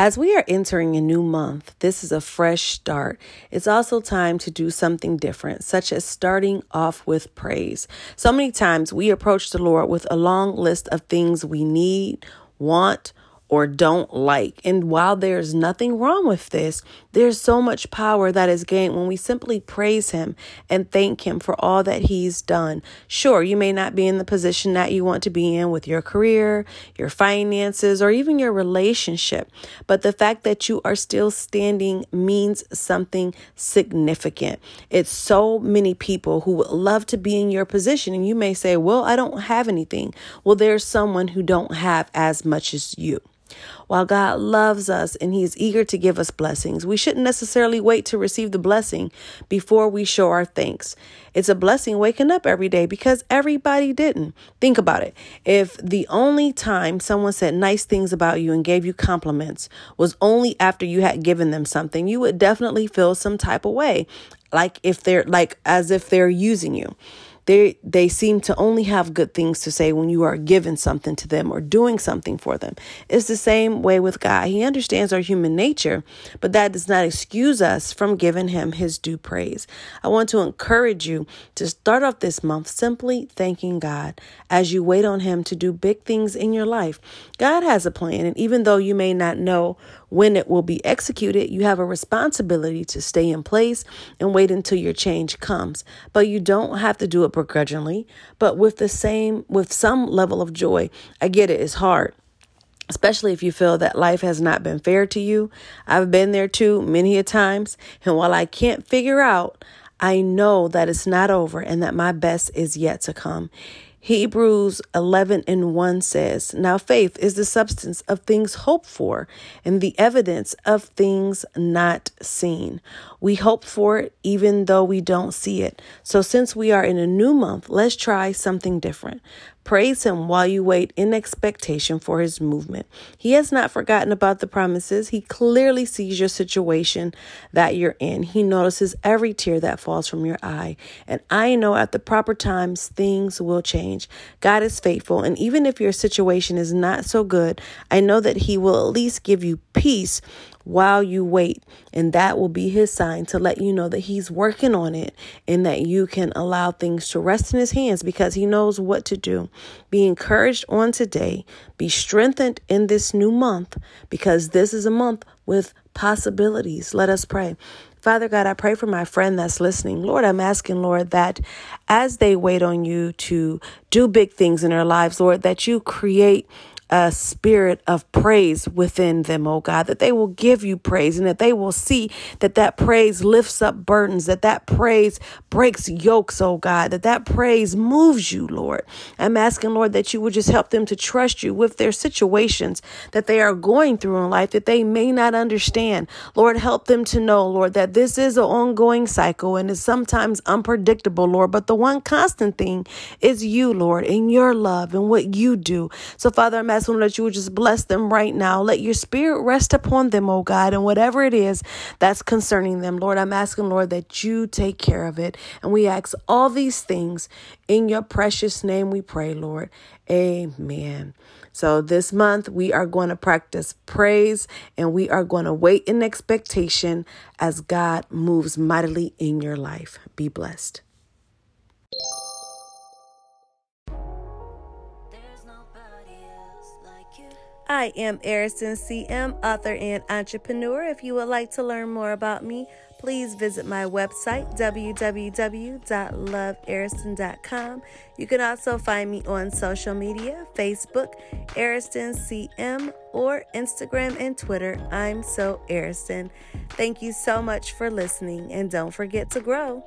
As we are entering a new month, this is a fresh start. It's also time to do something different, such as starting off with praise. So many times we approach the Lord with a long list of things we need, want, or don't like. And while there's nothing wrong with this, there's so much power that is gained when we simply praise Him and thank Him for all that He's done. Sure, you may not be in the position that you want to be in with your career, your finances, or even your relationship, but the fact that you are still standing means something significant. It's so many people who would love to be in your position, and you may say, Well, I don't have anything. Well, there's someone who don't have as much as you. While God loves us and He is eager to give us blessings, we shouldn't necessarily wait to receive the blessing before we show our thanks. It's a blessing waking up every day because everybody didn't. Think about it. If the only time someone said nice things about you and gave you compliments was only after you had given them something, you would definitely feel some type of way, like if they're like as if they're using you. They they seem to only have good things to say when you are giving something to them or doing something for them. It's the same way with God. He understands our human nature, but that does not excuse us from giving him his due praise. I want to encourage you to start off this month simply thanking God as you wait on him to do big things in your life. God has a plan, and even though you may not know when it will be executed, you have a responsibility to stay in place and wait until your change comes. But you don't have to do it begrudgingly, but with the same, with some level of joy. I get it, it's hard especially if you feel that life has not been fair to you. I've been there too many a times, and while I can't figure out, I know that it's not over and that my best is yet to come. Hebrews 11 and 1 says, Now faith is the substance of things hoped for and the evidence of things not seen. We hope for it even though we don't see it. So, since we are in a new month, let's try something different. Praise Him while you wait in expectation for His movement. He has not forgotten about the promises. He clearly sees your situation that you're in. He notices every tear that falls from your eye. And I know at the proper times, things will change. God is faithful. And even if your situation is not so good, I know that He will at least give you peace while you wait. And that will be his sign to let you know that he's working on it and that you can allow things to rest in his hands because he knows what to do. Be encouraged on today. Be strengthened in this new month because this is a month with possibilities. Let us pray. Father God, I pray for my friend that's listening. Lord, I'm asking, Lord, that as they wait on you to do big things in their lives, Lord, that you create a spirit of praise within them, oh God, that they will give you praise and that they will see that that praise lifts up burdens, that that praise breaks yokes, oh God, that that praise moves you, Lord. I'm asking, Lord, that you would just help them to trust you with their situations that they are going through in life that they may not understand. Lord, help them to know, Lord, that this is an ongoing cycle and is sometimes unpredictable, Lord, but the one constant thing is you, Lord, and your love and what you do. So, Father, I'm asking ask, Lord, that you would just bless them right now. Let your spirit rest upon them, oh God, and whatever it is that's concerning them, Lord, I'm asking, Lord, that you take care of it. And we ask all these things in your precious name, we pray, Lord. Amen. So this month we are going to practice praise and we are going to wait in expectation as God moves mightily in your life. Be blessed. I am Ariston CM, author and entrepreneur. If you would like to learn more about me, please visit my website, www.loveariston.com. You can also find me on social media Facebook, Ariston CM, or Instagram and Twitter. I'm so Ariston. Thank you so much for listening, and don't forget to grow.